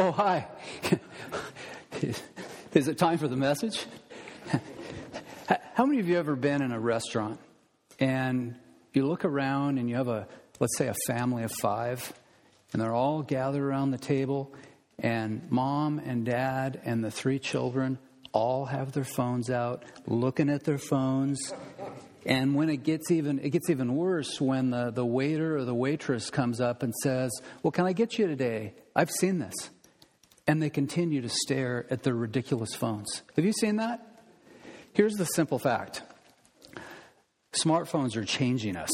Oh, hi. Is it time for the message? How many of you ever been in a restaurant and you look around and you have a, let's say, a family of five, and they're all gathered around the table, and mom and dad and the three children all have their phones out, looking at their phones. And when it gets even it gets even worse when the, the waiter or the waitress comes up and says, Well, can I get you today? I've seen this. And they continue to stare at their ridiculous phones. Have you seen that? Here's the simple fact smartphones are changing us.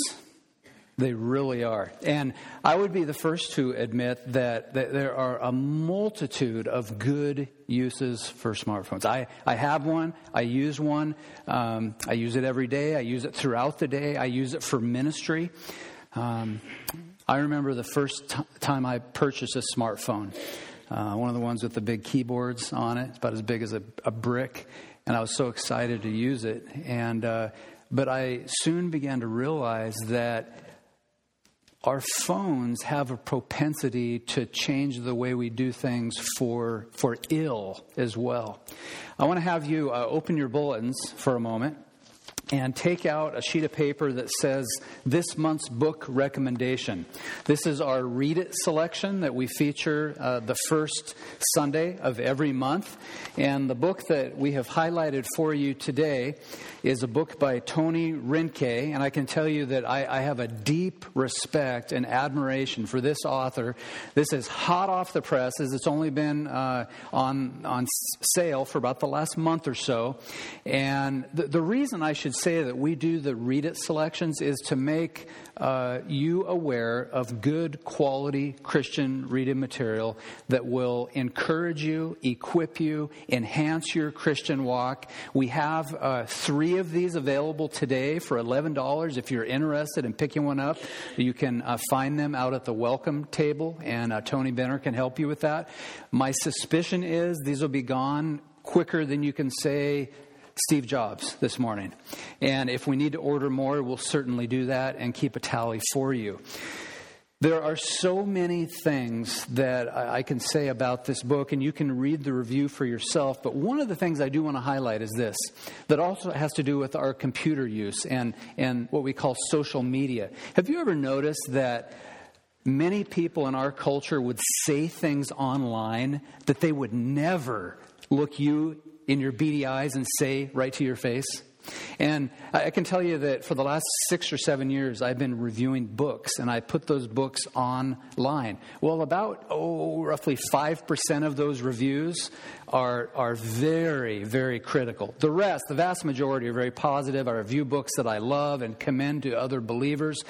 They really are. And I would be the first to admit that, that there are a multitude of good uses for smartphones. I, I have one, I use one, um, I use it every day, I use it throughout the day, I use it for ministry. Um, I remember the first t- time I purchased a smartphone, uh, one of the ones with the big keyboards on it, about as big as a, a brick, and I was so excited to use it. And uh, but I soon began to realize that our phones have a propensity to change the way we do things for, for ill as well. I want to have you uh, open your bulletins for a moment and take out a sheet of paper that says this month's book recommendation. This is our Read It selection that we feature uh, the first Sunday of every month. And the book that we have highlighted for you today is a book by Tony Reinke. And I can tell you that I, I have a deep respect and admiration for this author. This is hot off the presses. It's only been uh, on, on sale for about the last month or so. And the, the reason I should say that we do the read it selections is to make uh, you aware of good quality Christian reading material that will encourage you, equip you, enhance your Christian walk. We have uh, three of these available today for $11. If you're interested in picking one up, you can uh, find them out at the welcome table, and uh, Tony Benner can help you with that. My suspicion is these will be gone quicker than you can say Steve Jobs this morning. And if we need to order more, we'll certainly do that and keep a tally for you. There are so many things that I can say about this book, and you can read the review for yourself. But one of the things I do want to highlight is this that also has to do with our computer use and, and what we call social media. Have you ever noticed that many people in our culture would say things online that they would never look you in your beady eyes and say right to your face. And I can tell you that for the last six or seven years, I've been reviewing books, and I put those books online. Well, about, oh, roughly 5% of those reviews are, are very, very critical. The rest, the vast majority, are very positive. I review books that I love and commend to other believers.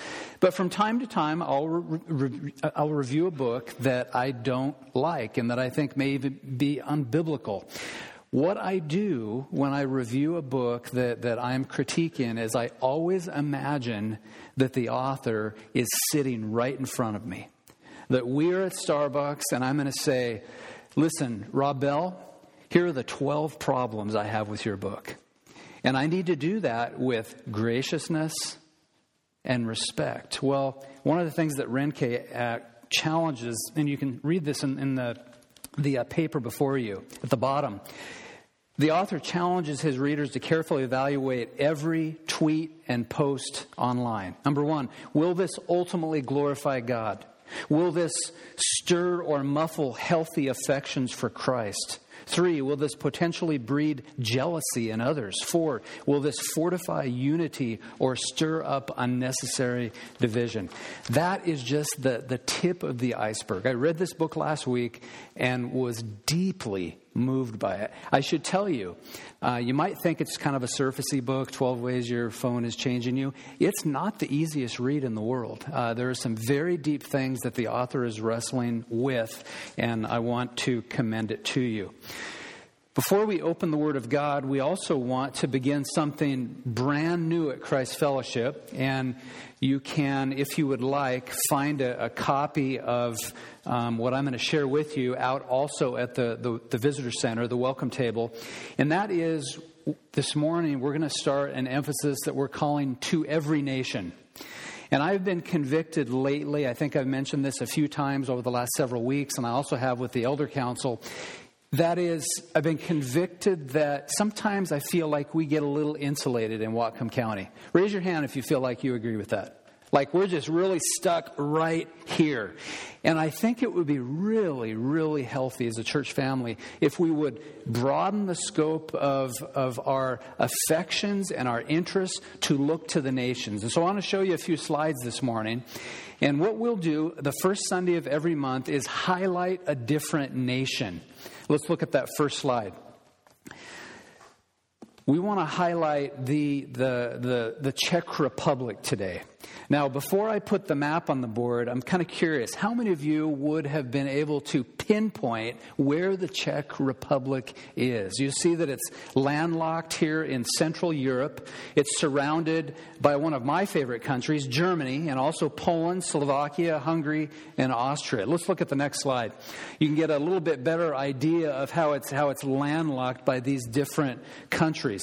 But from time to time, I'll, re- re- I'll review a book that I don't like and that I think may even be unbiblical. What I do when I review a book that, that I'm critiquing is I always imagine that the author is sitting right in front of me. That we're at Starbucks and I'm going to say, Listen, Rob Bell, here are the 12 problems I have with your book. And I need to do that with graciousness and respect. Well, one of the things that Reinke uh, challenges, and you can read this in, in the, the uh, paper before you at the bottom, the author challenges his readers to carefully evaluate every tweet and post online. Number one, will this ultimately glorify God? Will this stir or muffle healthy affections for Christ? Three, will this potentially breed jealousy in others? Four, will this fortify unity or stir up unnecessary division? That is just the, the tip of the iceberg. I read this book last week and was deeply moved by it. I should tell you, uh, you might think it's kind of a surfacey book 12 Ways Your Phone is Changing You. It's not the easiest read in the world. Uh, there are some very deep things that the author is wrestling with, and I want to commend it to you. Before we open the Word of God, we also want to begin something brand new at Christ Fellowship. And you can, if you would like, find a, a copy of um, what I'm going to share with you out also at the, the, the visitor center, the welcome table. And that is this morning, we're going to start an emphasis that we're calling to every nation. And I've been convicted lately. I think I've mentioned this a few times over the last several weeks, and I also have with the Elder Council. That is, I've been convicted that sometimes I feel like we get a little insulated in Whatcom County. Raise your hand if you feel like you agree with that. Like we're just really stuck right here. And I think it would be really, really healthy as a church family if we would broaden the scope of, of our affections and our interests to look to the nations. And so I want to show you a few slides this morning. And what we'll do the first Sunday of every month is highlight a different nation. Let's look at that first slide we want to highlight the, the, the, the, Czech Republic today. Now, before I put the map on the board, I'm kind of curious how many of you would have been able to pinpoint where the Czech Republic is? You see that it's landlocked here in Central Europe. It's surrounded by one of my favorite countries, Germany, and also Poland, Slovakia, Hungary, and Austria. Let's look at the next slide. You can get a little bit better idea of how it's, how it's landlocked by these different countries.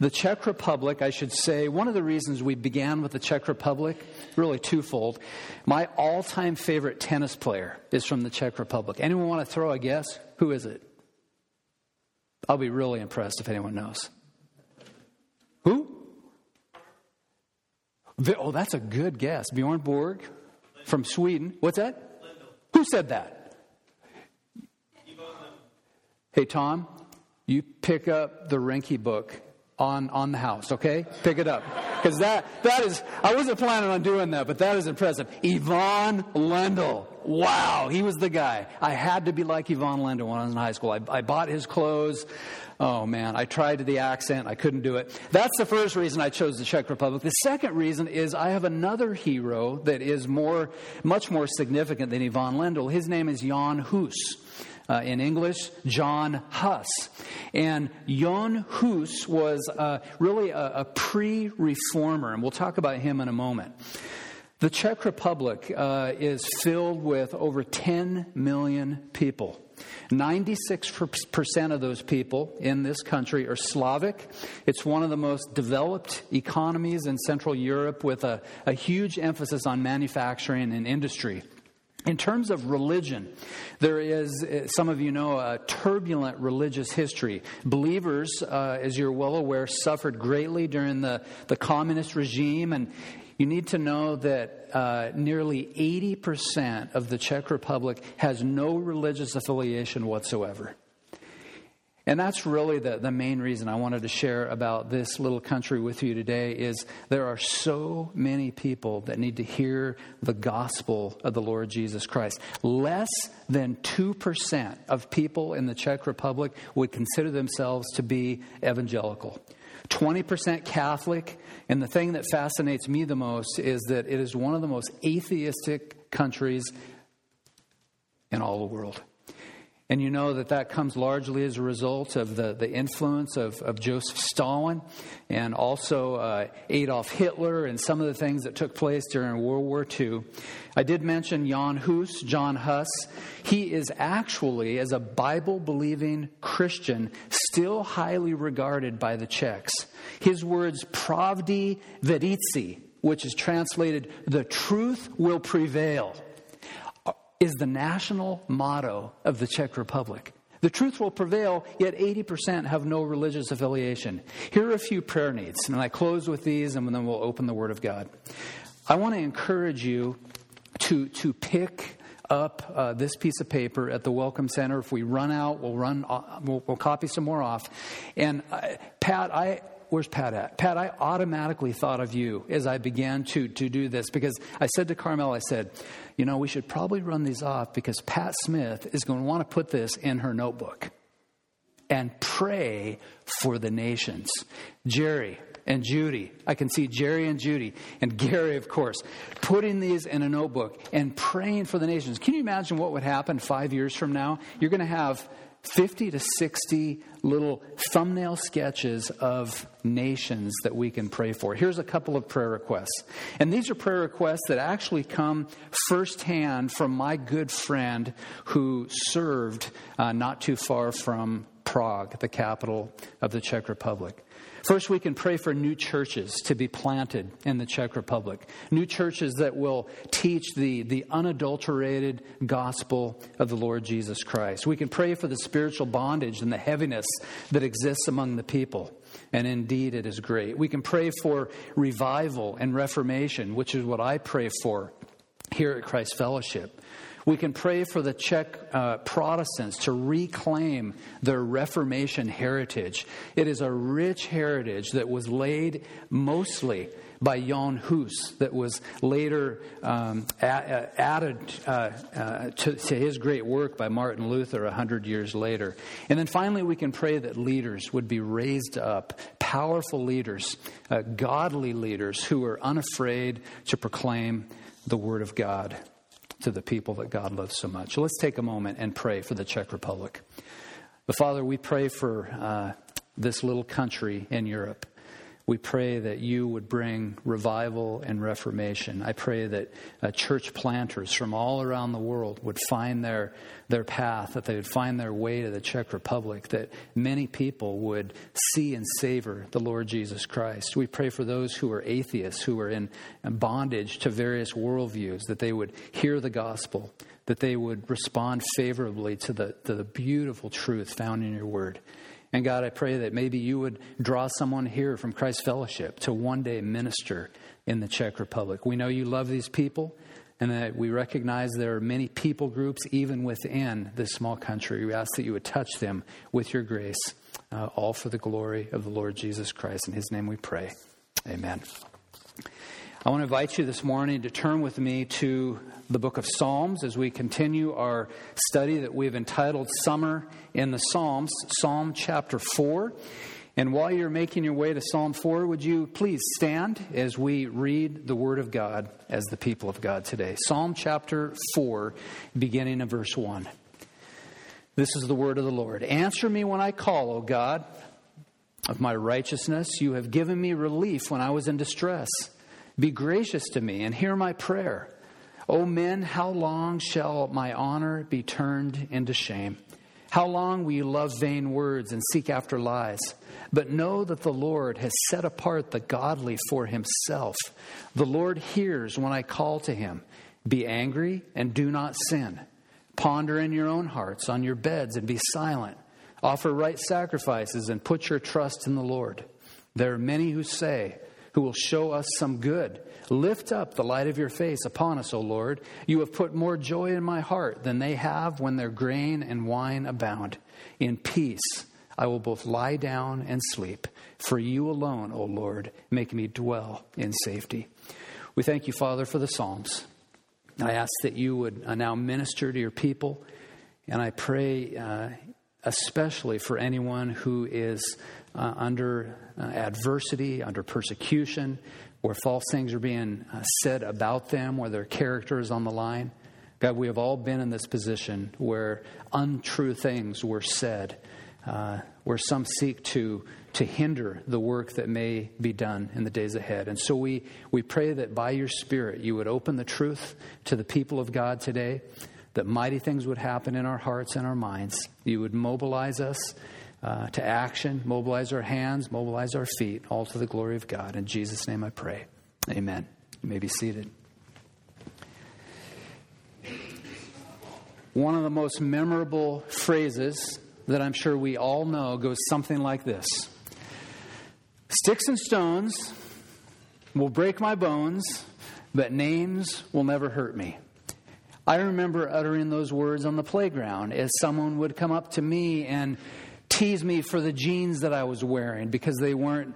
The Czech Republic, I should say, one of the reasons we began with the Czech Republic, really twofold. My all time favorite tennis player is from the Czech Republic. Anyone want to throw a guess? Who is it? I'll be really impressed if anyone knows. Who? Oh, that's a good guess. Bjorn Borg from Sweden. What's that? Who said that? Hey, Tom, you pick up the Reinke book on, on the house, okay? Pick it up. Because that, that is, I wasn't planning on doing that, but that is impressive. Ivan Lendl. Wow, he was the guy. I had to be like Ivan Lendl when I was in high school. I, I bought his clothes. Oh man, I tried the accent. I couldn't do it. That's the first reason I chose the Czech Republic. The second reason is I have another hero that is more, much more significant than Ivan Lendl. His name is Jan Hus uh, in English, John Huss. And Jan Hus was uh, really a, a pre reformer, and we'll talk about him in a moment. The Czech Republic uh, is filled with over 10 million people. 96% of those people in this country are Slavic. It's one of the most developed economies in Central Europe with a, a huge emphasis on manufacturing and industry. In terms of religion, there is, uh, some of you know, a turbulent religious history. Believers, uh, as you're well aware, suffered greatly during the, the communist regime, and you need to know that uh, nearly 80% of the Czech Republic has no religious affiliation whatsoever. And that's really the, the main reason I wanted to share about this little country with you today is there are so many people that need to hear the gospel of the Lord Jesus Christ. Less than 2% of people in the Czech Republic would consider themselves to be evangelical. 20% Catholic, and the thing that fascinates me the most is that it is one of the most atheistic countries in all the world. And you know that that comes largely as a result of the, the influence of, of Joseph Stalin and also uh, Adolf Hitler and some of the things that took place during World War II. I did mention Jan Hus, John Huss. He is actually, as a Bible believing Christian, still highly regarded by the Czechs. His words, pravda vítězí, which is translated, the truth will prevail is the national motto of the Czech Republic. The truth will prevail, yet 80% have no religious affiliation. Here are a few prayer needs, and I close with these, and then we'll open the Word of God. I want to encourage you to, to pick up uh, this piece of paper at the Welcome Center. If we run out, we'll run. Uh, we'll, we'll, copy some more off. And uh, Pat, I where's Pat at? Pat, I automatically thought of you as I began to, to do this because I said to Carmel, I said, you know, we should probably run these off because Pat Smith is going to want to put this in her notebook and pray for the nations. Jerry and Judy, I can see Jerry and Judy and Gary, of course, putting these in a notebook and praying for the nations. Can you imagine what would happen five years from now? You're going to have 50 to 60 little thumbnail sketches of nations that we can pray for. Here's a couple of prayer requests. And these are prayer requests that actually come firsthand from my good friend who served uh, not too far from Prague, the capital of the Czech Republic. First, we can pray for new churches to be planted in the Czech Republic. New churches that will teach the, the unadulterated gospel of the Lord Jesus Christ. We can pray for the spiritual bondage and the heaviness that exists among the people. And indeed, it is great. We can pray for revival and reformation, which is what I pray for here at Christ Fellowship. We can pray for the Czech uh, Protestants to reclaim their Reformation heritage. It is a rich heritage that was laid mostly by Jan Hus, that was later um, added uh, uh, to, to, his great work by Martin Luther a hundred years later. And then finally, we can pray that leaders would be raised up, powerful leaders, uh, godly leaders who are unafraid to proclaim the Word of God to the people that God loves so much. Let's take a moment and pray for the Czech Republic. But Father, we pray for uh, this little country in Europe. We pray that you would bring revival and reformation. I pray that uh, church planters from all around the world would find their, their path, that they would find their way to the Czech Republic, that many people would see and savor the Lord Jesus Christ. We pray for those who are atheists, who are in bondage to various worldviews, that they would hear the gospel, that they would respond favorably to the, to the beautiful truth found in your word. And God, I pray that maybe you would draw someone here from Christ Fellowship to one day minister in the Czech Republic. We know you love these people and that we recognize there are many people groups even within this small country. We ask that you would touch them with your grace, uh, all for the glory of the Lord Jesus Christ. In his name we pray. Amen. I want to invite you this morning to turn with me to the book of Psalms as we continue our study that we've entitled Summer in the Psalms, Psalm chapter 4. And while you're making your way to Psalm 4, would you please stand as we read the Word of God as the people of God today? Psalm chapter 4, beginning of verse 1. This is the Word of the Lord. Answer me when I call, O God, of my righteousness. You have given me relief when I was in distress. Be gracious to me and hear my prayer. O men, how long shall my honor be turned into shame? How long will you love vain words and seek after lies? But know that the Lord has set apart the godly for himself. The Lord hears when I call to him. Be angry and do not sin. Ponder in your own hearts on your beds and be silent. Offer right sacrifices and put your trust in the Lord. There are many who say, who will show us some good. Lift up the light of your face upon us, O Lord. You have put more joy in my heart than they have when their grain and wine abound. In peace I will both lie down and sleep, for you alone, O Lord, make me dwell in safety. We thank you, Father, for the Psalms. I ask that you would uh, now minister to your people, and I pray uh, especially for anyone who is uh, under uh, adversity, under persecution, where false things are being uh, said about them, where their character is on the line. God, we have all been in this position where untrue things were said, uh, where some seek to, to hinder the work that may be done in the days ahead. And so we, we pray that by your Spirit you would open the truth to the people of God today, that mighty things would happen in our hearts and our minds. You would mobilize us uh, to action, mobilize our hands, mobilize our feet, all to the glory of God. In Jesus' name I pray. Amen. You may be seated. One of the most memorable phrases that I'm sure we all know goes something like this Sticks and stones will break my bones, but names will never hurt me. I remember uttering those words on the playground as someone would come up to me and tease me for the jeans that I was wearing because they weren't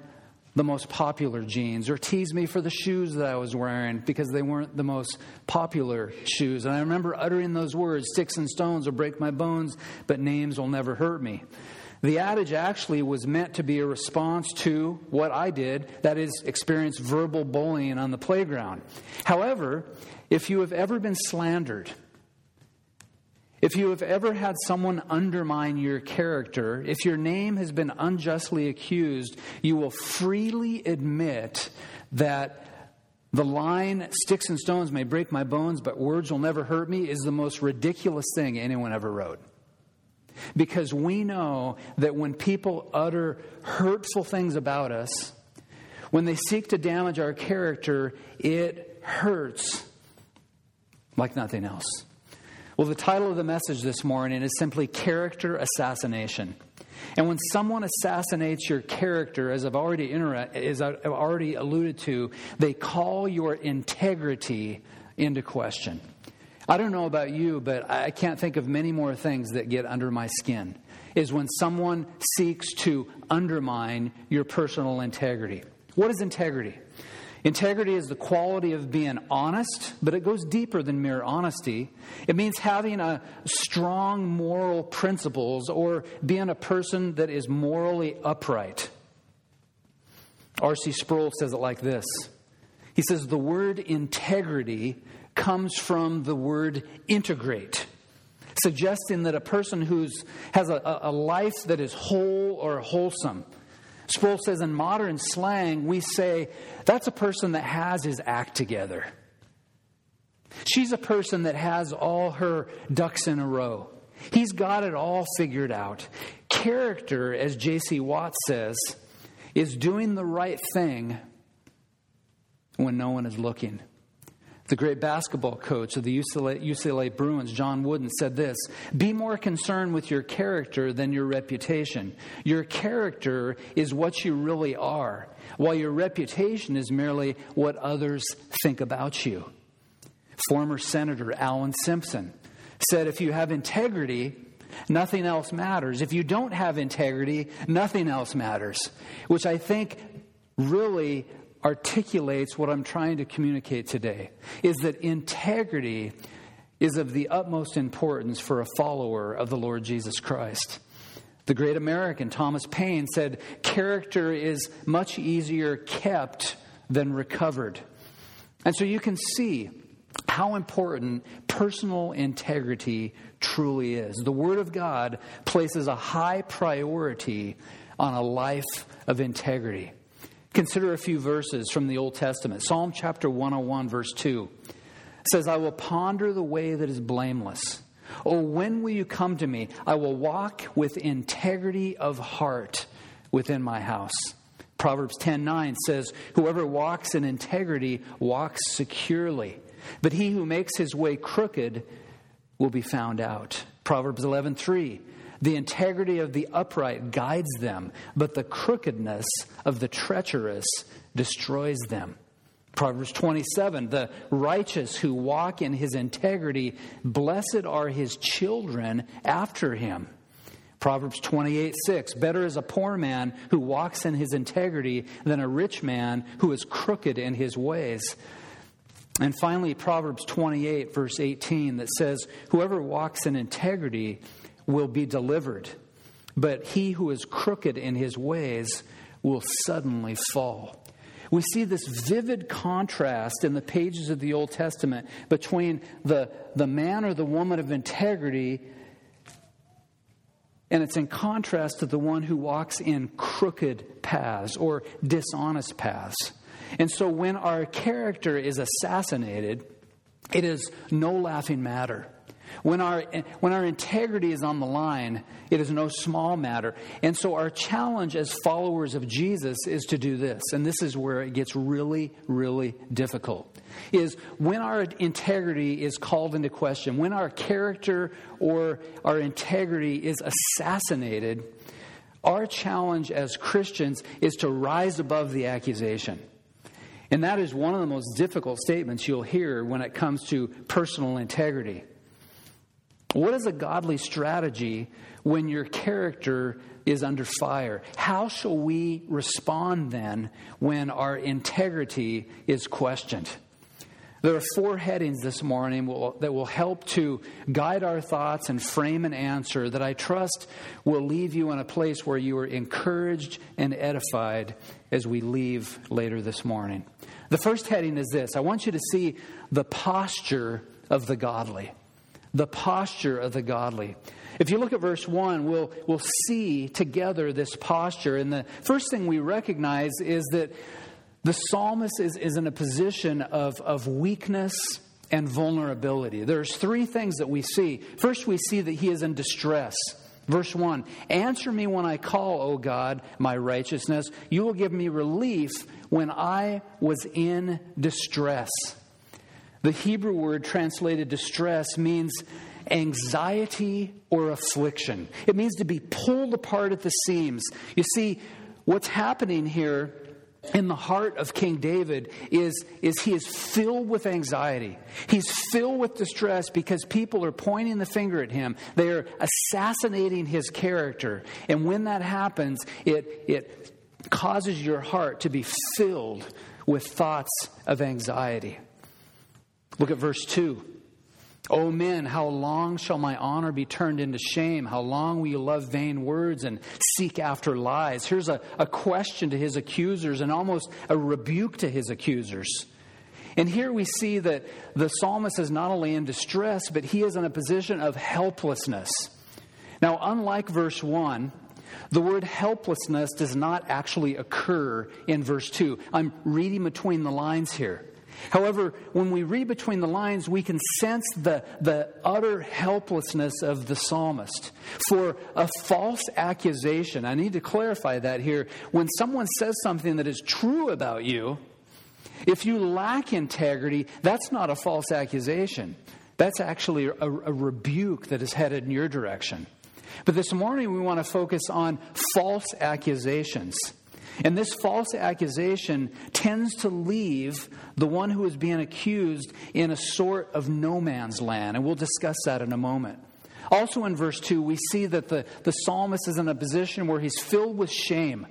the most popular jeans, or tease me for the shoes that I was wearing because they weren't the most popular shoes. And I remember uttering those words sticks and stones will break my bones, but names will never hurt me. The adage actually was meant to be a response to what I did, that is, experience verbal bullying on the playground. However, if you have ever been slandered, if you have ever had someone undermine your character, if your name has been unjustly accused, you will freely admit that the line, sticks and stones may break my bones, but words will never hurt me, is the most ridiculous thing anyone ever wrote. because we know that when people utter hurtful things about us, when they seek to damage our character, it hurts like nothing else. Well, the title of the message this morning is simply Character Assassination. And when someone assassinates your character, as I've already, inter- as I've already alluded to, they call your integrity into question. I don't know about you, but I can't think of many more things that get under my skin. Is when someone seeks to undermine your personal integrity. What is integrity? Integrity is the quality of being honest, but it goes deeper than mere honesty. It means having a strong moral principles or being a person that is morally upright. R.C. Sproul says it like this He says, The word integrity comes from the word integrate, suggesting that a person who has a, a life that is whole or wholesome. Sproul says in modern slang, we say that's a person that has his act together. She's a person that has all her ducks in a row. He's got it all figured out. Character, as J.C. Watts says, is doing the right thing when no one is looking. The great basketball coach of the UCLA, UCLA, Bruins, John Wooden, said this Be more concerned with your character than your reputation. Your character is what you really are, while your reputation is merely what others think about you. Former Senator Alan Simpson said if you have integrity, nothing else matters. If you don't have integrity, nothing else matters, which I think really articulates what I'm trying to communicate today is that integrity is of the utmost importance for a follower of the Lord Jesus Christ. The great American Thomas Paine said, Character is much easier kept than recovered. And so you can see how important personal integrity truly is. The Word of God places a high priority on a life of integrity. Consider a few verses from the Old Testament. Psalm chapter 101, verse 2 says, I will ponder the way that is blameless. Oh, when will you come to me? I will walk with integrity of heart within my house. Proverbs 10:9 says, Whoever walks in integrity walks securely, but he who makes his way crooked will be found out. Proverbs 11:3 the integrity of the upright guides them, but the crookedness of the treacherous destroys them. Proverbs 27 The righteous who walk in his integrity, blessed are his children after him. Proverbs 28 6 Better is a poor man who walks in his integrity than a rich man who is crooked in his ways. And finally, Proverbs 28, verse 18, that says, Whoever walks in integrity will be delivered, but he who is crooked in his ways will suddenly fall. We see this vivid contrast in the pages of the Old Testament between the, the man or the woman of integrity, and it's in contrast to the one who walks in crooked paths or dishonest paths. And so when our character is assassinated, it is no laughing matter. When our, when our integrity is on the line, it is no small matter. And so, our challenge as followers of Jesus is to do this. And this is where it gets really, really difficult. Is when our integrity is called into question, when our character or our integrity is assassinated, our challenge as Christians is to rise above the accusation. And that is one of the most difficult statements you'll hear when it comes to personal integrity. What is a godly strategy when your character is under fire? How shall we respond then when our integrity is questioned? There are four headings this morning that will help to guide our thoughts and frame an answer that I trust will leave you in a place where you are encouraged and edified as we leave later this morning. The first heading is this I want you to see the posture of the godly the posture of the godly. If you look at verse 1, we'll, we'll see together this posture. And the first thing we recognize is that the psalmist is, is in a position of, of weakness and vulnerability. There's three things that we see. First, we see that he is in distress. Verse 1 Answer me when I call, O God, my righteousness. You will give me relief when I was in distress. The Hebrew word translated distress means anxiety or affliction. It means to be pulled apart at the seams. You see, what's happening here in the heart of King David is, is he is filled with anxiety. He's filled with distress because people are pointing the finger at him. They are assassinating his character. And when that happens, it, it causes your heart to be filled with thoughts of anxiety. Look at verse 2. O men, how long shall my honor be turned into shame? How long will you love vain words and seek after lies? Here's a, a question to his accusers and almost a rebuke to his accusers. And here we see that the psalmist is not only in distress, but he is in a position of helplessness. Now, unlike verse 1, the word helplessness does not actually occur in verse 2. I'm reading between the lines here. However, when we read between the lines, we can sense the, the utter helplessness of the psalmist. For a false accusation, I need to clarify that here. When someone says something that is true about you, if you lack integrity, that's not a false accusation. That's actually a, a rebuke that is headed in your direction. But this morning, we want to focus on false accusations. And this false accusation tends to leave the one who is being accused in a sort of no man's land. And we'll discuss that in a moment. Also in verse 2, we see that the, the psalmist is in a position where he's filled with shame.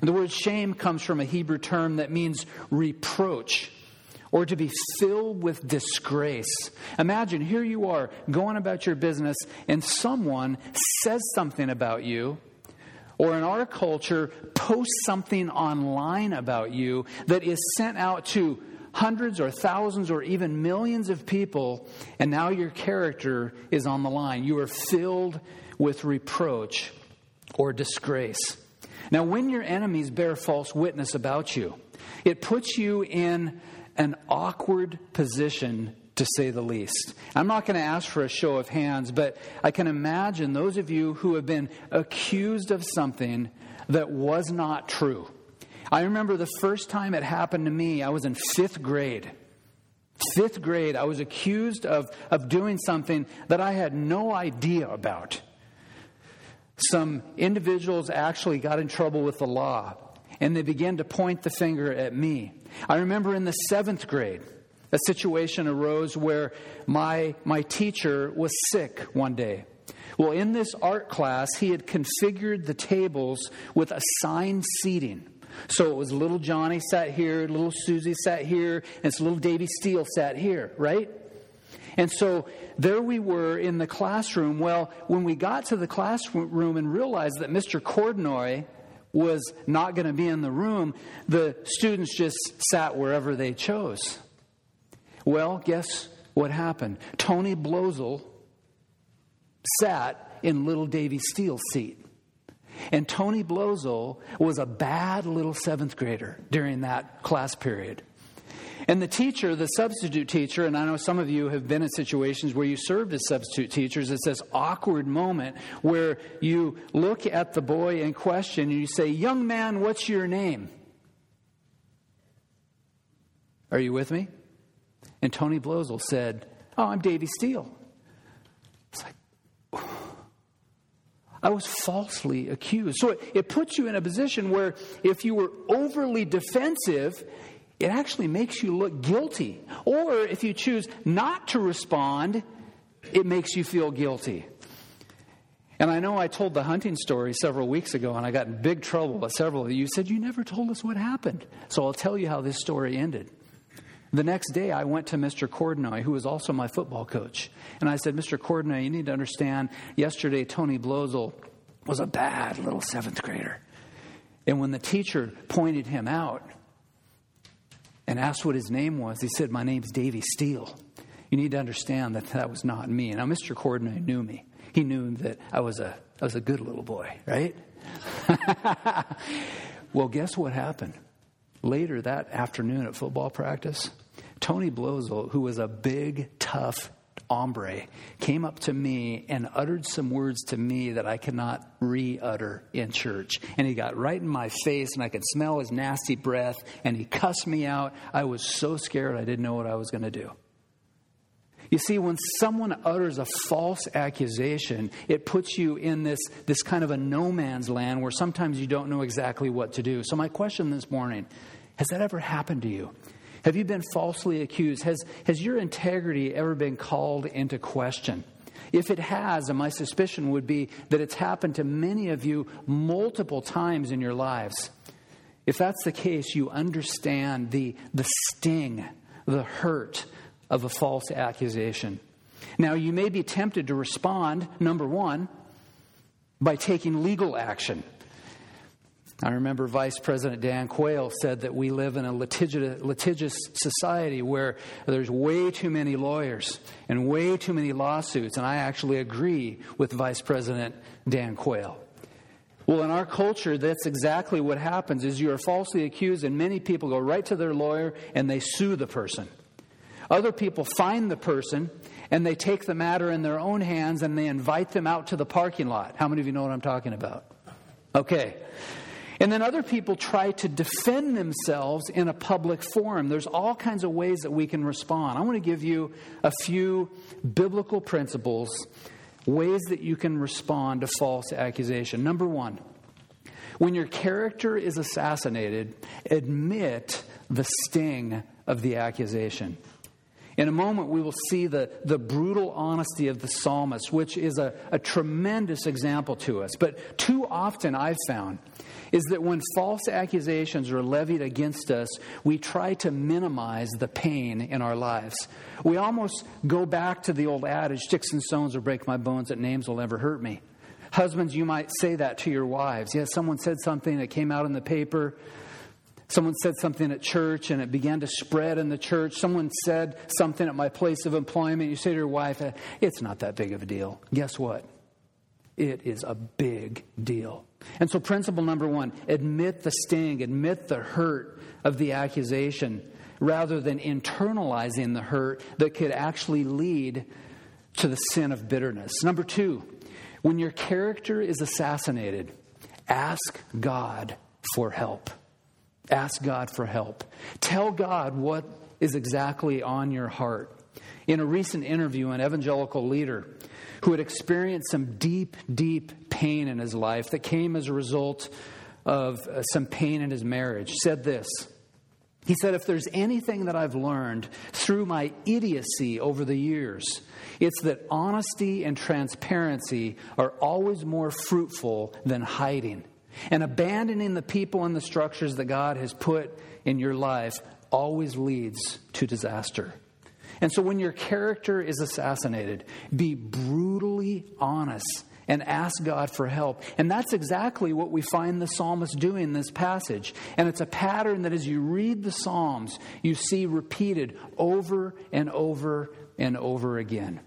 And the word shame comes from a Hebrew term that means reproach or to be filled with disgrace. Imagine here you are going about your business and someone says something about you or in our culture post something online about you that is sent out to hundreds or thousands or even millions of people, and now your character is on the line. You are filled with reproach or disgrace. Now, when your enemies bear false witness about you, it puts you in an awkward position to say the least. I'm not going to ask for a show of hands, but I can imagine those of you who have been accused of something that was not true. I remember the first time it happened to me, I was in fifth grade. Fifth grade, I was accused of, of doing something that I had no idea about. Some individuals actually got in trouble with the law, and they began to point the finger at me. I remember in the seventh grade, a situation arose where my, my teacher was sick one day. Well, in this art class, he had configured the tables with assigned seating. So it was little Johnny sat here, little Susie sat here, and it's little Davy Steele sat here, right? And so there we were in the classroom. Well, when we got to the classroom and realized that Mr. Cordnoy was not going to be in the room, the students just sat wherever they chose. Well, guess what happened? Tony Blosel sat in little Davy Steele's seat. And Tony Blosel was a bad little seventh grader during that class period. And the teacher, the substitute teacher, and I know some of you have been in situations where you served as substitute teachers, it's this awkward moment where you look at the boy in question and you say, Young man, what's your name? Are you with me? And Tony Blosel said, Oh, I'm Davy Steele. It's like, I was falsely accused. So it, it puts you in a position where if you were overly defensive, it actually makes you look guilty. Or if you choose not to respond, it makes you feel guilty. And I know I told the hunting story several weeks ago, and I got in big trouble with several of you. You said, You never told us what happened. So I'll tell you how this story ended. The next day, I went to Mr. Cordnoy, who was also my football coach. And I said, Mr. Cordnoy, you need to understand, yesterday, Tony Blosel was a bad little seventh grader. And when the teacher pointed him out and asked what his name was, he said, My name's Davy Steele. You need to understand that that was not me. Now, Mr. Cordnoy knew me. He knew that I was a, I was a good little boy, right? well, guess what happened? Later that afternoon at football practice, Tony Blosel, who was a big, tough hombre came up to me and uttered some words to me that I cannot re utter in church. And he got right in my face, and I could smell his nasty breath, and he cussed me out. I was so scared I didn't know what I was going to do. You see, when someone utters a false accusation, it puts you in this, this kind of a no man's land where sometimes you don't know exactly what to do. So, my question this morning has that ever happened to you? Have you been falsely accused? Has, has your integrity ever been called into question? If it has, and my suspicion would be that it's happened to many of you multiple times in your lives, if that's the case, you understand the, the sting, the hurt of a false accusation. Now, you may be tempted to respond, number one, by taking legal action. I remember Vice President Dan Quayle said that we live in a litigious, society where there's way too many lawyers and way too many lawsuits, and I actually agree with Vice President Dan Quayle. Well, in our culture, that's exactly what happens is you are falsely accused, and many people go right to their lawyer and they sue the person. Other people find the person and they take the matter in their own hands and they invite them out to the parking lot. How many of you know what I'm talking about? Okay. And then other people try to defend themselves in a public forum. There's all kinds of ways that we can respond. I want to give you a few biblical principles, ways that you can respond to false accusation. Number one, when your character is assassinated, admit the sting of the accusation. In a moment, we will see the, the brutal honesty of the psalmist, which is a, a tremendous example to us. But too often, I've found, is that when false accusations are levied against us, we try to minimize the pain in our lives. We almost go back to the old adage sticks and stones will break my bones, but names will never hurt me. Husbands, you might say that to your wives. Yes, someone said something that came out in the paper. Someone said something at church and it began to spread in the church. Someone said something at my place of employment. You say to your wife, eh, It's not that big of a deal. Guess what? It is a big deal. And so, principle number one admit the sting, admit the hurt of the accusation rather than internalizing the hurt that could actually lead to the sin of bitterness. Number two, when your character is assassinated, ask God for help. Ask God for help. Tell God what is exactly on your heart. In a recent interview, an evangelical leader who had experienced some deep, deep pain in his life that came as a result of uh, some pain in his marriage, said this. He said, If there's anything that I've learned through my idiocy over the years, it's that honesty and transparency are always more fruitful than hiding. And abandoning the people and the structures that God has put in your life always leads to disaster. And so when your character is assassinated, be brutally honest and ask God for help. And that's exactly what we find the psalmist doing in this passage. And it's a pattern that as you read the Psalms, you see repeated over and over and over again.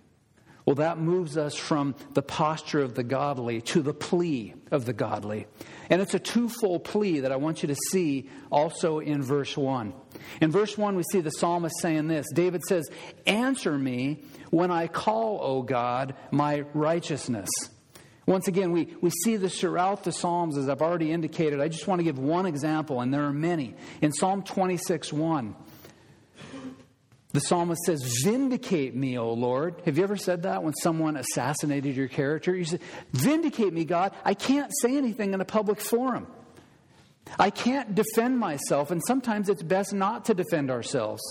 Well, that moves us from the posture of the godly to the plea of the godly. And it's a twofold plea that I want you to see also in verse 1. In verse 1, we see the psalmist saying this David says, Answer me when I call, O God, my righteousness. Once again, we, we see this throughout the Psalms, as I've already indicated. I just want to give one example, and there are many. In Psalm 26 1, the psalmist says, Vindicate me, O Lord. Have you ever said that when someone assassinated your character? You said, Vindicate me, God. I can't say anything in a public forum. I can't defend myself, and sometimes it's best not to defend ourselves.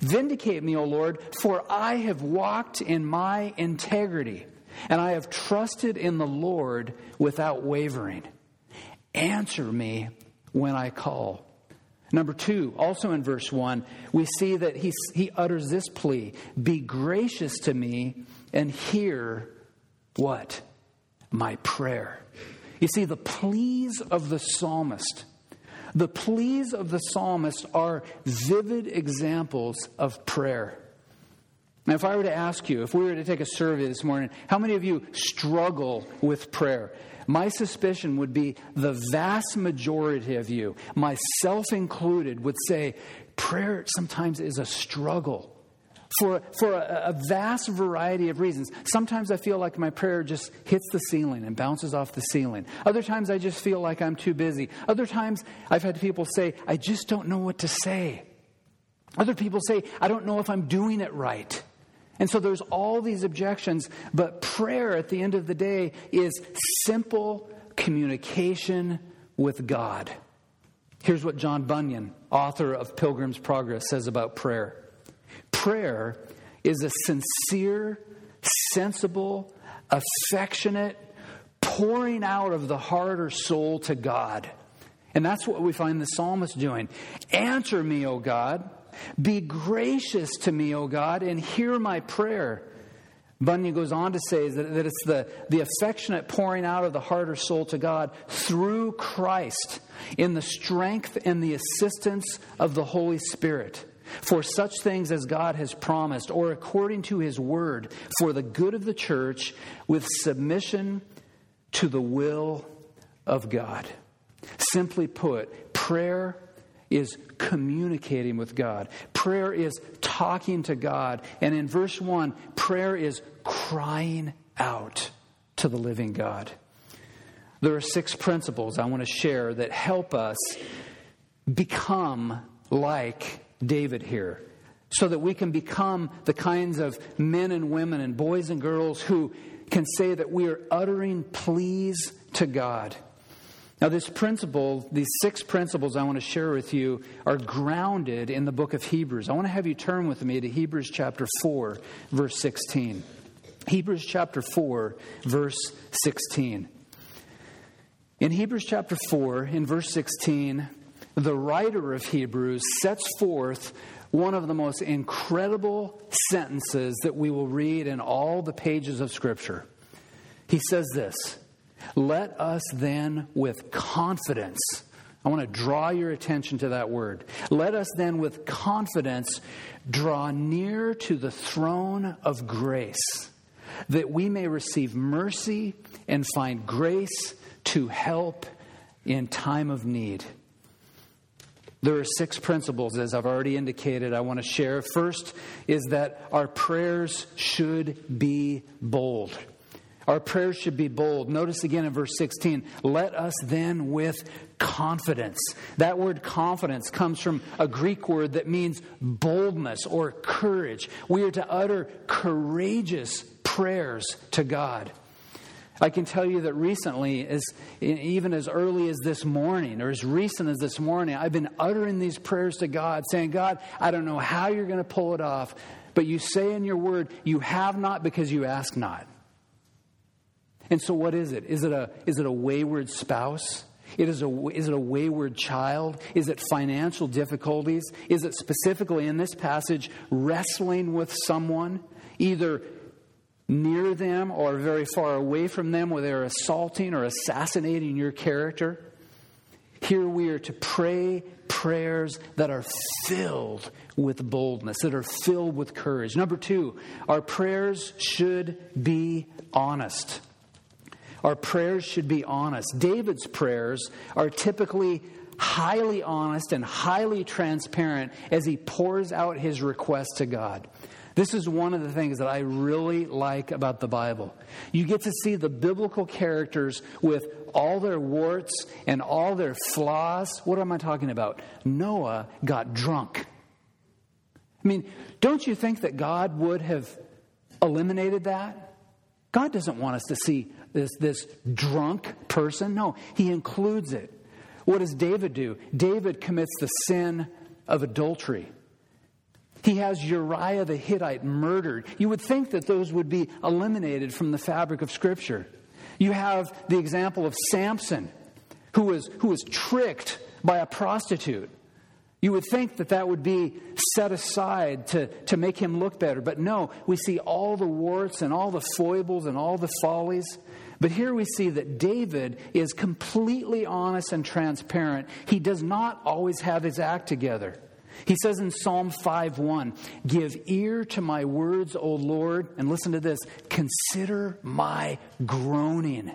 Vindicate me, O Lord, for I have walked in my integrity, and I have trusted in the Lord without wavering. Answer me when I call. Number two, also in verse 1, we see that he, he utters this plea Be gracious to me and hear what? My prayer. You see, the pleas of the psalmist, the pleas of the psalmist are vivid examples of prayer. Now, if I were to ask you, if we were to take a survey this morning, how many of you struggle with prayer? My suspicion would be the vast majority of you, myself included, would say prayer sometimes is a struggle for, for a, a, vast variety of reasons. Sometimes I feel like my prayer just hits the ceiling and bounces off the ceiling. Other times I just feel like I'm too busy. Other times I've had people say, I just don't know what to say. Other people say, I don't know if I'm doing it right. And so there's all these objections, but prayer at the end of the day is simple communication with God. Here's what John Bunyan, author of Pilgrim's Progress, says about prayer prayer is a sincere, sensible, affectionate pouring out of the heart or soul to God. And that's what we find the psalmist doing. Answer me, O God. Be gracious to me, O God, and hear my prayer. Bunyan goes on to say that, that it's the, the affectionate pouring out of the heart or soul to God through Christ in the strength and the assistance of the Holy Spirit for such things as God has promised, or according to his word, for the good of the church, with submission to the will of God. Simply put, prayer is communicating with God. Prayer is talking to God. And in verse 1, prayer is crying out to the living God. There are six principles I want to share that help us become like David here so that we can become the kinds of men and women and boys and girls who can say that we are uttering pleas to God. Now, this principle, these six principles I want to share with you, are grounded in the book of Hebrews. I want to have you turn with me to Hebrews chapter 4, verse 16. Hebrews chapter 4, verse 16. In Hebrews chapter 4, in verse 16, the writer of Hebrews sets forth one of the most incredible sentences that we will read in all the pages of Scripture. He says this Let us then with confidence, I want to draw your attention to that word. Let us then with confidence draw near to the throne of grace, that we may receive mercy and find grace to help in time of need. There are six principles, as I've already indicated, I want to share. First is that our prayers should be bold. Our prayers should be bold. Notice again in verse 16, let us then with confidence. That word confidence comes from a Greek word that means boldness or courage. We are to utter courageous prayers to God. I can tell you that recently, as, even as early as this morning, or as recent as this morning, I've been uttering these prayers to God, saying, God, I don't know how you're going to pull it off, but you say in your word, you have not because you ask not. And so, what is it? Is it a, is it a wayward spouse? It is, a, is it a wayward child? Is it financial difficulties? Is it specifically in this passage wrestling with someone, either near them or very far away from them where they're assaulting or assassinating your character. Here we are to pray prayers that are filled with boldness, that are filled with courage. Number two, our prayers should be honest. Our prayers should be honest. David's prayers are typically highly honest and highly transparent as he pours out his request to God. This is one of the things that I really like about the Bible. You get to see the biblical characters with all their warts and all their flaws. What am I talking about? Noah got drunk. I mean, don't you think that God would have eliminated that? God doesn't want us to see this, this drunk person. No, He includes it. What does David do? David commits the sin of adultery. He has Uriah the Hittite murdered. You would think that those would be eliminated from the fabric of Scripture. You have the example of Samson, who was, who was tricked by a prostitute. You would think that that would be set aside to, to make him look better. But no, we see all the warts and all the foibles and all the follies. But here we see that David is completely honest and transparent. He does not always have his act together. He says in Psalm 5:1, "Give ear to my words, O Lord, and listen to this, consider my groaning."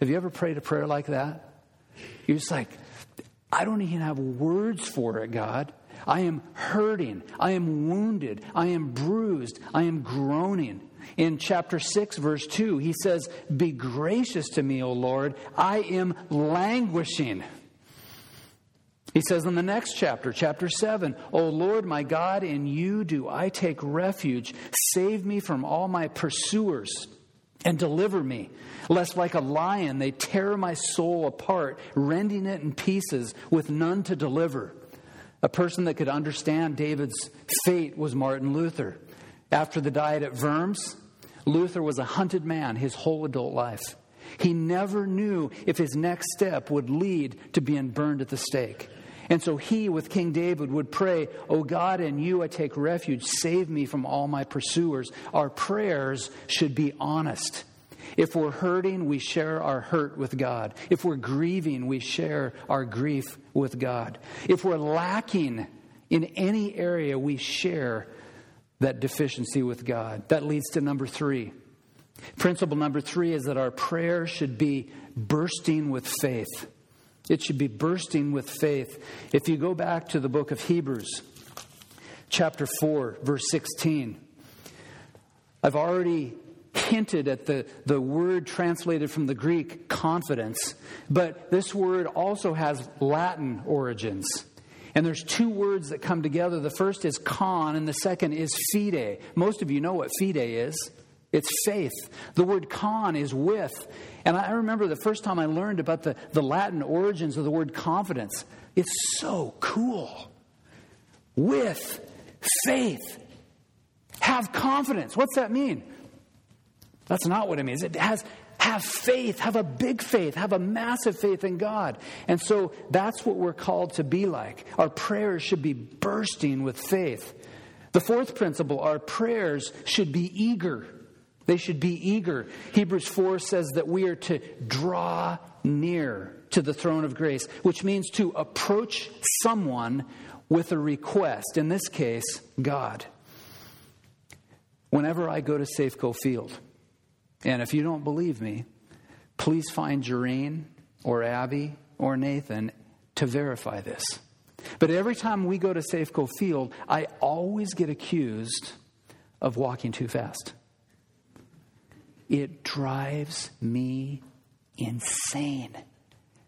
Have you ever prayed a prayer like that? You're just like, I don't even have words for it, God. I am hurting. I am wounded. I am bruised. I am groaning. In chapter 6, verse 2, he says, Be gracious to me, O Lord. I am languishing. He says in the next chapter, chapter 7, O Lord my God, in you do I take refuge. Save me from all my pursuers and deliver me, lest like a lion they tear my soul apart, rending it in pieces with none to deliver. A person that could understand David's fate was Martin Luther. After the diet at Worms, Luther was a hunted man his whole adult life. He never knew if his next step would lead to being burned at the stake. And so he, with King David, would pray, O God, in you I take refuge. Save me from all my pursuers. Our prayers should be honest. If we're hurting, we share our hurt with God. If we're grieving, we share our grief with God. If we're lacking in any area, we share that deficiency with God. That leads to number three. Principle number three is that our prayer should be bursting with faith. It should be bursting with faith. If you go back to the book of Hebrews, chapter 4, verse 16, I've already hinted at the, the word translated from the Greek, confidence, but this word also has Latin origins. And there's two words that come together. The first is con, and the second is fide. Most of you know what fide is. It's faith. The word con is with. And I remember the first time I learned about the, the Latin origins of the word confidence. It's so cool. With faith. Have confidence. What's that mean? That's not what it means. It has have faith, have a big faith, have a massive faith in God. And so that's what we're called to be like. Our prayers should be bursting with faith. The fourth principle, our prayers should be eager. They should be eager. Hebrews 4 says that we are to draw near to the throne of grace, which means to approach someone with a request, in this case, God. Whenever I go to Safeco Field, and if you don't believe me, please find Jareen or Abby or Nathan to verify this. But every time we go to Safeco Field, I always get accused of walking too fast. It drives me insane.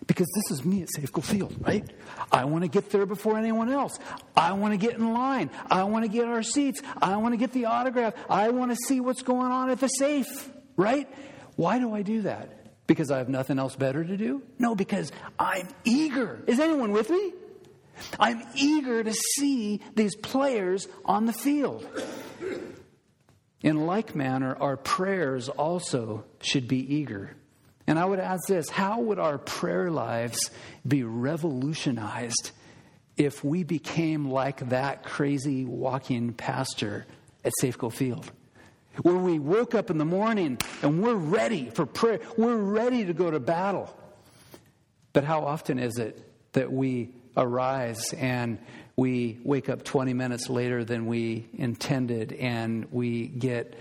Because this is me at Safeco Field, right? I want to get there before anyone else. I want to get in line. I want to get our seats. I want to get the autograph. I want to see what's going on at the safe, right? Why do I do that? Because I have nothing else better to do? No, because I'm eager. Is anyone with me? I'm eager to see these players on the field. In like manner, our prayers also should be eager. And I would ask this how would our prayer lives be revolutionized if we became like that crazy walking pastor at Safeco Field? Where we woke up in the morning and we're ready for prayer, we're ready to go to battle. But how often is it that we arise and we wake up 20 minutes later than we intended and we get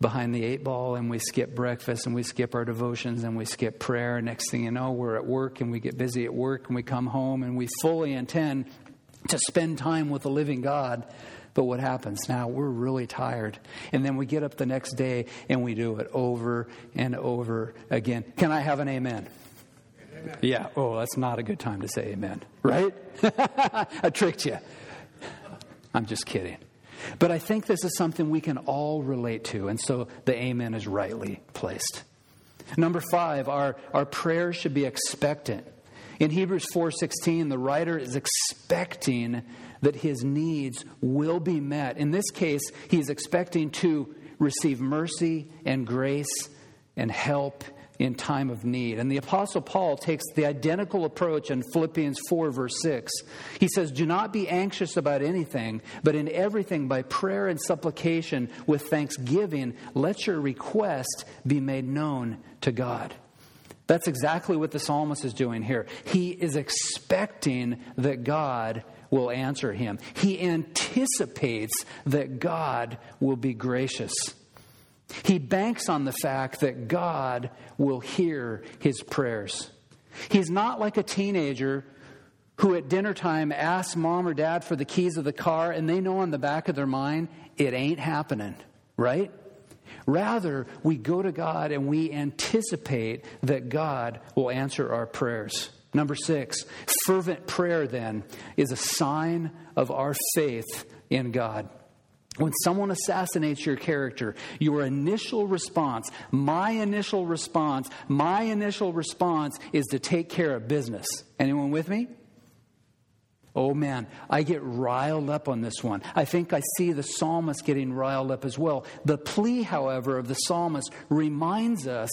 behind the eight ball and we skip breakfast and we skip our devotions and we skip prayer. Next thing you know, we're at work and we get busy at work and we come home and we fully intend to spend time with the living God. But what happens now? We're really tired. And then we get up the next day and we do it over and over again. Can I have an amen? amen. Yeah. Oh, that's not a good time to say amen, right? I tricked you. I'm just kidding. But I think this is something we can all relate to, and so the amen is rightly placed. Number five, our, our prayers should be expectant. In Hebrews 4:16, the writer is expecting that his needs will be met. In this case, he is expecting to receive mercy and grace and help in time of need. And the Apostle Paul takes the identical approach in Philippians 4, verse 6. He says, Do not be anxious about anything, but in everything, by prayer and supplication with thanksgiving, let your request be made known to God. That's exactly what the psalmist is doing here. He is expecting that God will answer him, he anticipates that God will be gracious. He banks on the fact that God will hear his prayers. He's not like a teenager who at dinner time asks mom or dad for the keys of the car and they know on the back of their mind it ain't happening, right? Rather, we go to God and we anticipate that God will answer our prayers. Number six, fervent prayer then is a sign of our faith in God. When someone assassinates your character, your initial response, my initial response, my initial response is to take care of business. Anyone with me? Oh man, I get riled up on this one. I think I see the psalmist getting riled up as well. The plea, however, of the psalmist reminds us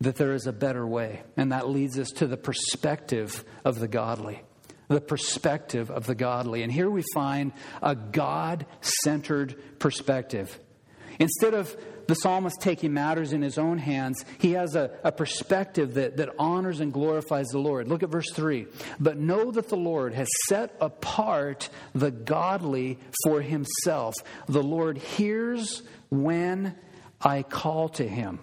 that there is a better way, and that leads us to the perspective of the godly. The perspective of the godly. And here we find a God centered perspective. Instead of the psalmist taking matters in his own hands, he has a, a perspective that, that honors and glorifies the Lord. Look at verse 3. But know that the Lord has set apart the godly for himself. The Lord hears when I call to him.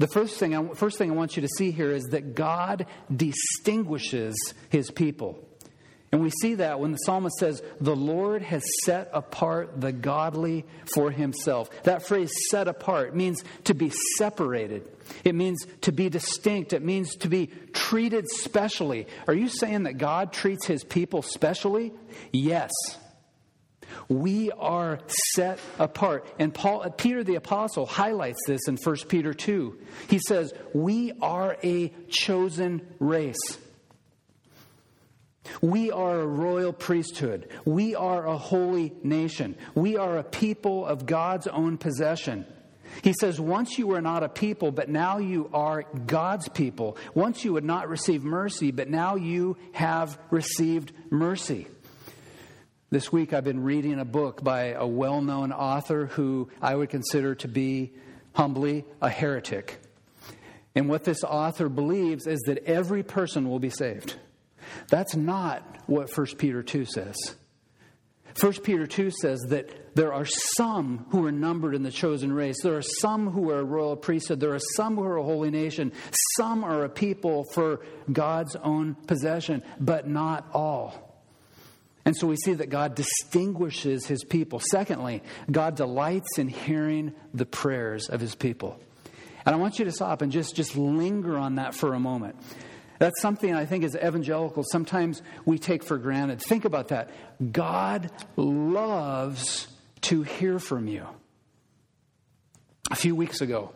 The first thing, I, first thing I want you to see here is that God distinguishes his people. And we see that when the psalmist says, The Lord has set apart the godly for himself. That phrase, set apart, means to be separated. It means to be distinct. It means to be treated specially. Are you saying that God treats his people specially? Yes. We are set apart. And Paul, uh, Peter the Apostle highlights this in 1 Peter 2. He says, We are a chosen race. We are a royal priesthood. We are a holy nation. We are a people of God's own possession. He says, Once you were not a people, but now you are God's people. Once you would not receive mercy, but now you have received mercy. This week I've been reading a book by a well known author who I would consider to be humbly a heretic. And what this author believes is that every person will be saved. That's not what 1 Peter 2 says. 1 Peter 2 says that there are some who are numbered in the chosen race. There are some who are a royal priesthood. There are some who are a holy nation. Some are a people for God's own possession, but not all. And so we see that God distinguishes his people. Secondly, God delights in hearing the prayers of his people. And I want you to stop and just, just linger on that for a moment. That's something I think as evangelicals sometimes we take for granted. Think about that. God loves to hear from you. A few weeks ago,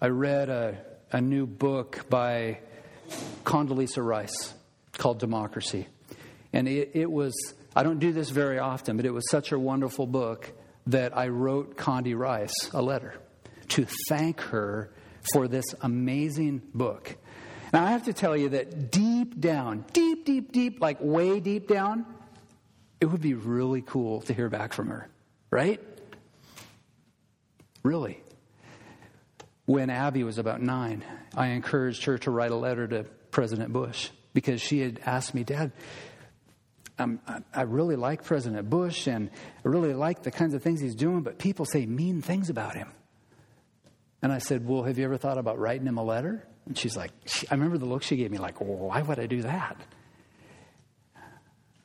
I read a, a new book by Condoleezza Rice called Democracy. And it, it was, I don't do this very often, but it was such a wonderful book that I wrote Condi Rice a letter to thank her for this amazing book. Now, I have to tell you that deep down, deep, deep, deep, like way deep down, it would be really cool to hear back from her, right? Really. When Abby was about nine, I encouraged her to write a letter to President Bush because she had asked me, Dad, um, I really like President Bush and I really like the kinds of things he's doing, but people say mean things about him. And I said, Well, have you ever thought about writing him a letter? And she's like, I remember the look she gave me, like, why would I do that?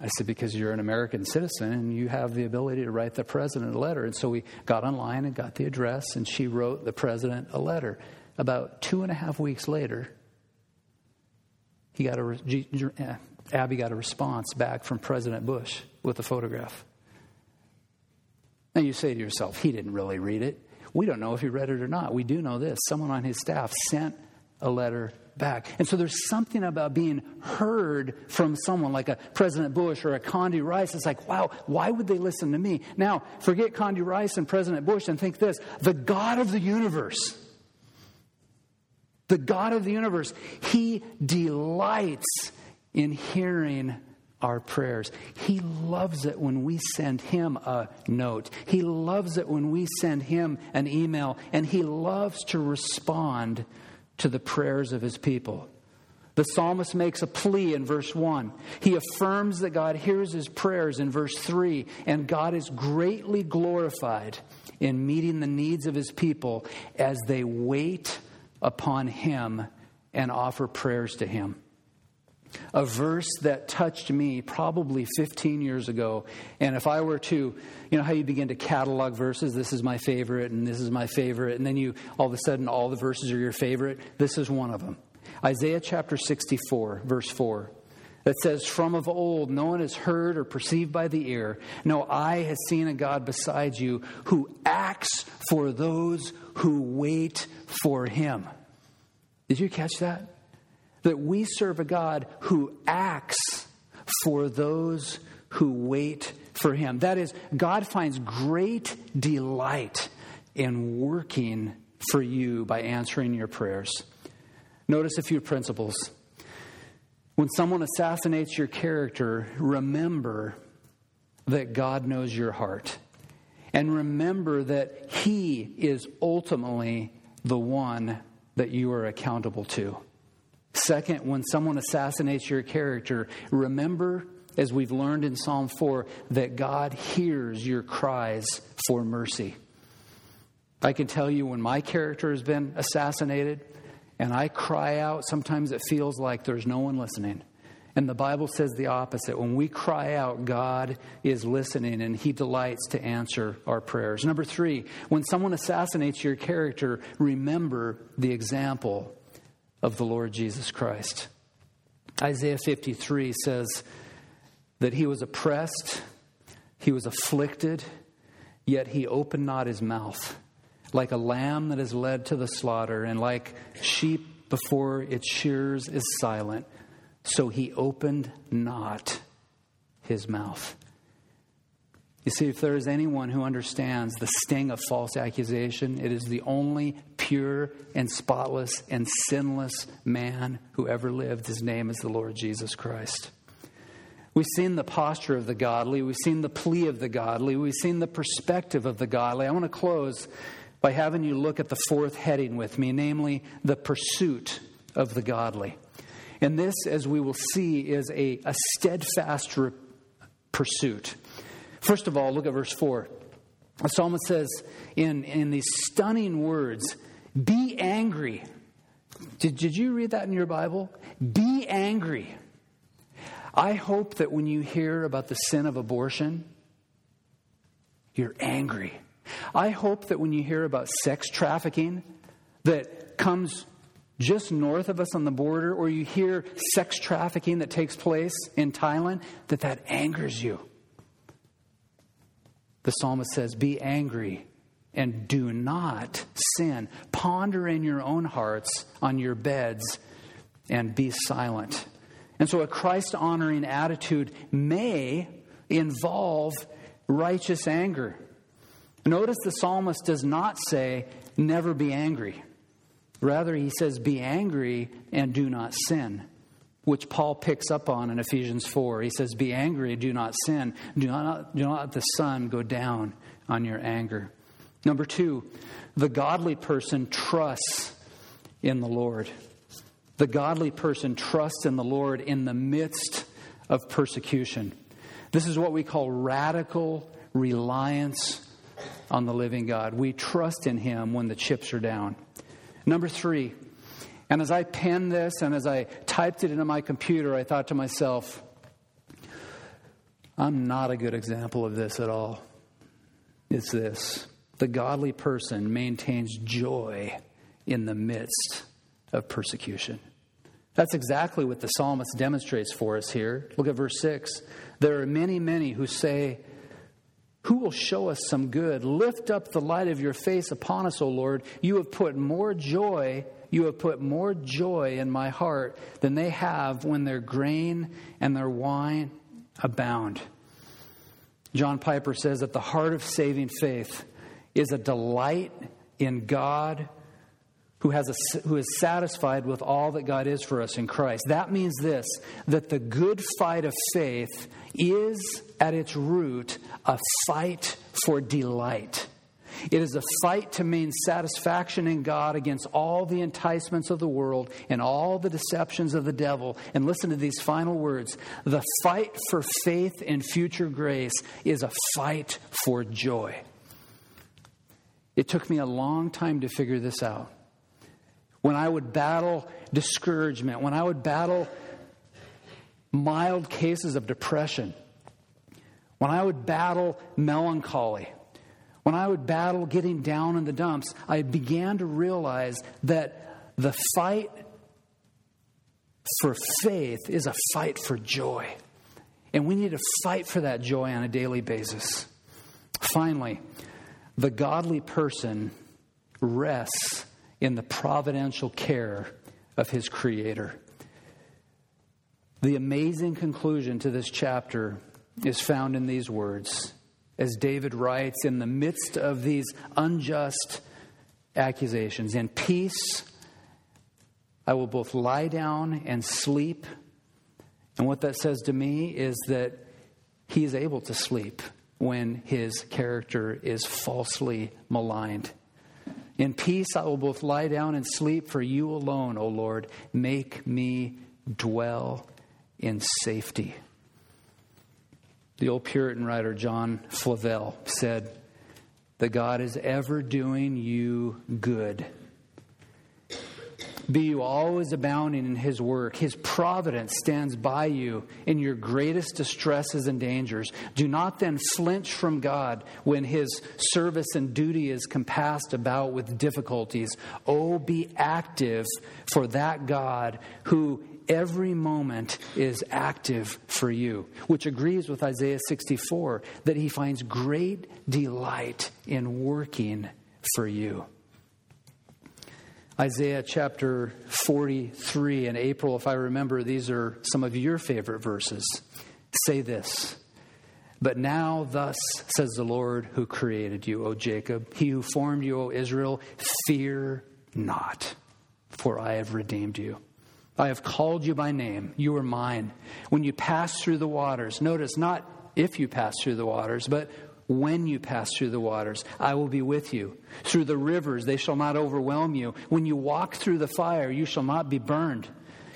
I said, because you're an American citizen and you have the ability to write the president a letter. And so we got online and got the address, and she wrote the president a letter. About two and a half weeks later, he got a, Abby got a response back from President Bush with a photograph. And you say to yourself, he didn't really read it. We don't know if he read it or not. We do know this. Someone on his staff sent a letter back. And so there's something about being heard from someone like a President Bush or a Condi Rice. It's like, wow, why would they listen to me? Now, forget Condi Rice and President Bush and think this the God of the universe, the God of the universe, He delights in hearing our prayers. He loves it when we send him a note. He loves it when we send him an email, and he loves to respond to the prayers of his people. The psalmist makes a plea in verse 1. He affirms that God hears his prayers in verse 3, and God is greatly glorified in meeting the needs of his people as they wait upon him and offer prayers to him. A verse that touched me probably 15 years ago. And if I were to, you know, how you begin to catalog verses, this is my favorite, and this is my favorite, and then you, all of a sudden, all the verses are your favorite. This is one of them. Isaiah chapter 64, verse 4 that says, From of old, no one has heard or perceived by the ear, no eye has seen a God besides you who acts for those who wait for him. Did you catch that? That we serve a God who acts for those who wait for him. That is, God finds great delight in working for you by answering your prayers. Notice a few principles. When someone assassinates your character, remember that God knows your heart. And remember that He is ultimately the one that you are accountable to. Second, when someone assassinates your character, remember, as we've learned in Psalm 4, that God hears your cries for mercy. I can tell you when my character has been assassinated, and I cry out, sometimes it feels like there's no one listening. And the Bible says the opposite. When we cry out, God is listening and He delights to answer our prayers. Number three, when someone assassinates your character, remember the example of the Lord Jesus Christ. Isaiah 53 says that He was oppressed, He was afflicted, yet He opened not His mouth like a lamb that is led to the slaughter, and like sheep before its shears is silent, so he opened not his mouth. You see, if there is anyone who understands the sting of false accusation, it is the only pure and spotless and sinless man who ever lived. His name is the Lord Jesus Christ. We've seen the posture of the godly. We've seen the plea of the godly. We've seen the perspective of the godly. I want to close by having you look at the fourth heading with me, namely the pursuit of the godly. And this, as we will see, is a, a steadfast re- pursuit. First of all, look at verse 4. The psalmist says in, in these stunning words, Be angry. Did, did you read that in your Bible? Be angry. I hope that when you hear about the sin of abortion, you're angry. I hope that when you hear about sex trafficking that comes just north of us on the border, or you hear sex trafficking that takes place in Thailand, that that angers you. The psalmist says, Be angry and do not sin. Ponder in your own hearts on your beds and be silent. And so, a Christ honoring attitude may involve righteous anger. Notice the psalmist does not say, never be angry. Rather, he says, be angry and do not sin, which Paul picks up on in Ephesians 4. He says, be angry, do not sin. Do not, do not let the sun go down on your anger. Number two, the godly person trusts in the Lord. The godly person trusts in the Lord in the midst of persecution. This is what we call radical reliance on the living God. We trust in Him when the chips are down. Number three, and as I penned this and as I typed it into my computer, I thought to myself, I'm not a good example of this at all. It's this the godly person maintains joy in the midst of persecution. That's exactly what the psalmist demonstrates for us here. Look at verse 6. There are many, many who say, who will show us some good? Lift up the light of your face upon us, O Lord. You have put more joy, you have put more joy in my heart than they have when their grain and their wine abound. John Piper says that the heart of saving faith is a delight in God who, has a, who is satisfied with all that God is for us in Christ. That means this that the good fight of faith is at its root a fight for delight. It is a fight to mean satisfaction in God against all the enticements of the world and all the deceptions of the devil. And listen to these final words the fight for faith and future grace is a fight for joy. It took me a long time to figure this out when I would battle discouragement, when I would battle mild cases of depression, when I would battle melancholy, when I would battle getting down in the dumps, I began to realize that the fight for faith is a fight for joy. And we need to fight for that joy on a daily basis. Finally, the godly person rests in the providential care of his Creator. The amazing conclusion to this chapter is found in these words. As David writes, in the midst of these unjust accusations, in peace, I will both lie down and sleep. And what that says to me is that he is able to sleep when his character is falsely maligned. In peace I will both lie down and sleep, for you alone, O Lord, make me dwell in safety. The old Puritan writer John Flavel said that God is ever doing you good be you always abounding in his work. His providence stands by you in your greatest distresses and dangers. Do not then flinch from God when his service and duty is compassed about with difficulties. Oh, be active for that God who every moment is active for you, which agrees with Isaiah 64 that he finds great delight in working for you. Isaiah chapter 43 in April, if I remember, these are some of your favorite verses. Say this But now, thus says the Lord who created you, O Jacob, he who formed you, O Israel, fear not, for I have redeemed you. I have called you by name. You are mine. When you pass through the waters, notice not if you pass through the waters, but when you pass through the waters, I will be with you. Through the rivers, they shall not overwhelm you. When you walk through the fire, you shall not be burned,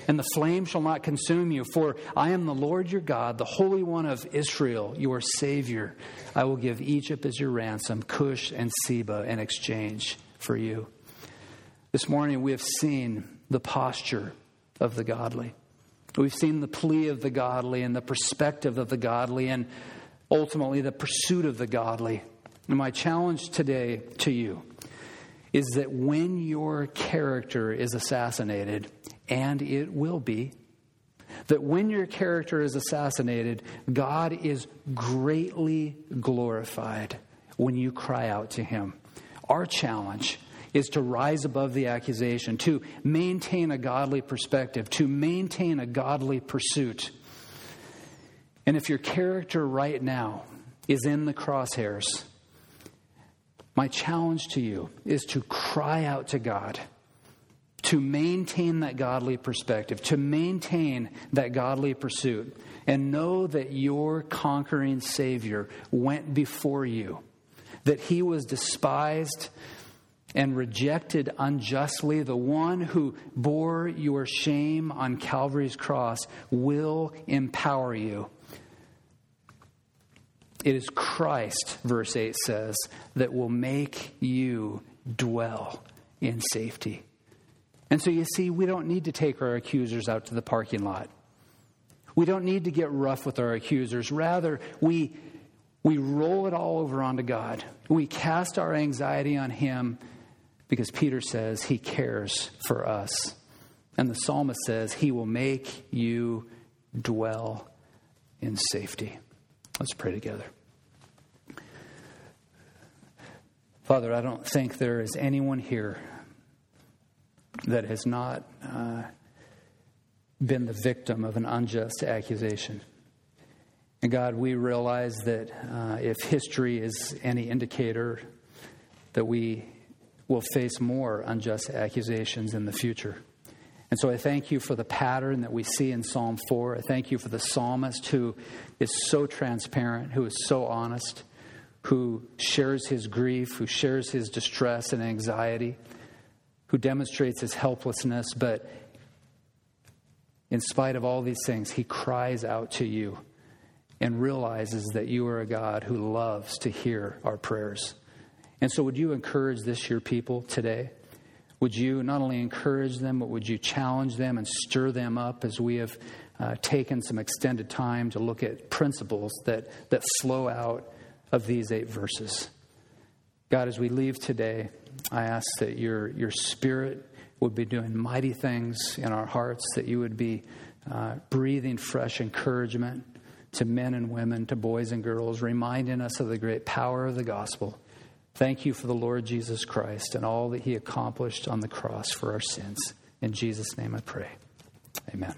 and the flame shall not consume you. For I am the Lord your God, the Holy One of Israel, your Savior. I will give Egypt as your ransom, Cush and Seba in exchange for you. This morning, we have seen the posture of the godly. We've seen the plea of the godly and the perspective of the godly. And ultimately the pursuit of the godly. And my challenge today to you is that when your character is assassinated, and it will be, that when your character is assassinated, God is greatly glorified when you cry out to Him. Our challenge is to rise above the accusation, to maintain a godly perspective, to maintain a godly pursuit. And if your character right now is in the crosshairs, my challenge to you is to cry out to God, to maintain that godly perspective, to maintain that godly pursuit, and know that your conquering Savior went before you, that he was despised and rejected unjustly, the one who bore your shame on Calvary's cross will empower you it is Christ, verse 8 says, that will make you dwell in safety. And so you see, we don't need to take our accusers out to the parking lot. We don't need to get rough with our accusers. Rather, we, we roll it all over onto God. We cast our anxiety on Him because Peter says He cares for us. And the psalmist says He will make you dwell in safety. Let's pray together. Father, I don't think there is anyone here that has not uh, been the victim of an unjust accusation. And God, we realize that uh, if history is any indicator, that we will face more unjust accusations in the future. And so I thank you for the pattern that we see in Psalm 4. I thank you for the psalmist who is so transparent, who is so honest, who shares his grief, who shares his distress and anxiety, who demonstrates his helplessness, but in spite of all these things, he cries out to you and realizes that you are a God who loves to hear our prayers. And so, would you encourage this, your people, today? Would you not only encourage them, but would you challenge them and stir them up as we have uh, taken some extended time to look at principles that, that flow out of these eight verses? God, as we leave today, I ask that your, your spirit would be doing mighty things in our hearts, that you would be uh, breathing fresh encouragement to men and women, to boys and girls, reminding us of the great power of the gospel. Thank you for the Lord Jesus Christ and all that he accomplished on the cross for our sins. In Jesus' name I pray. Amen.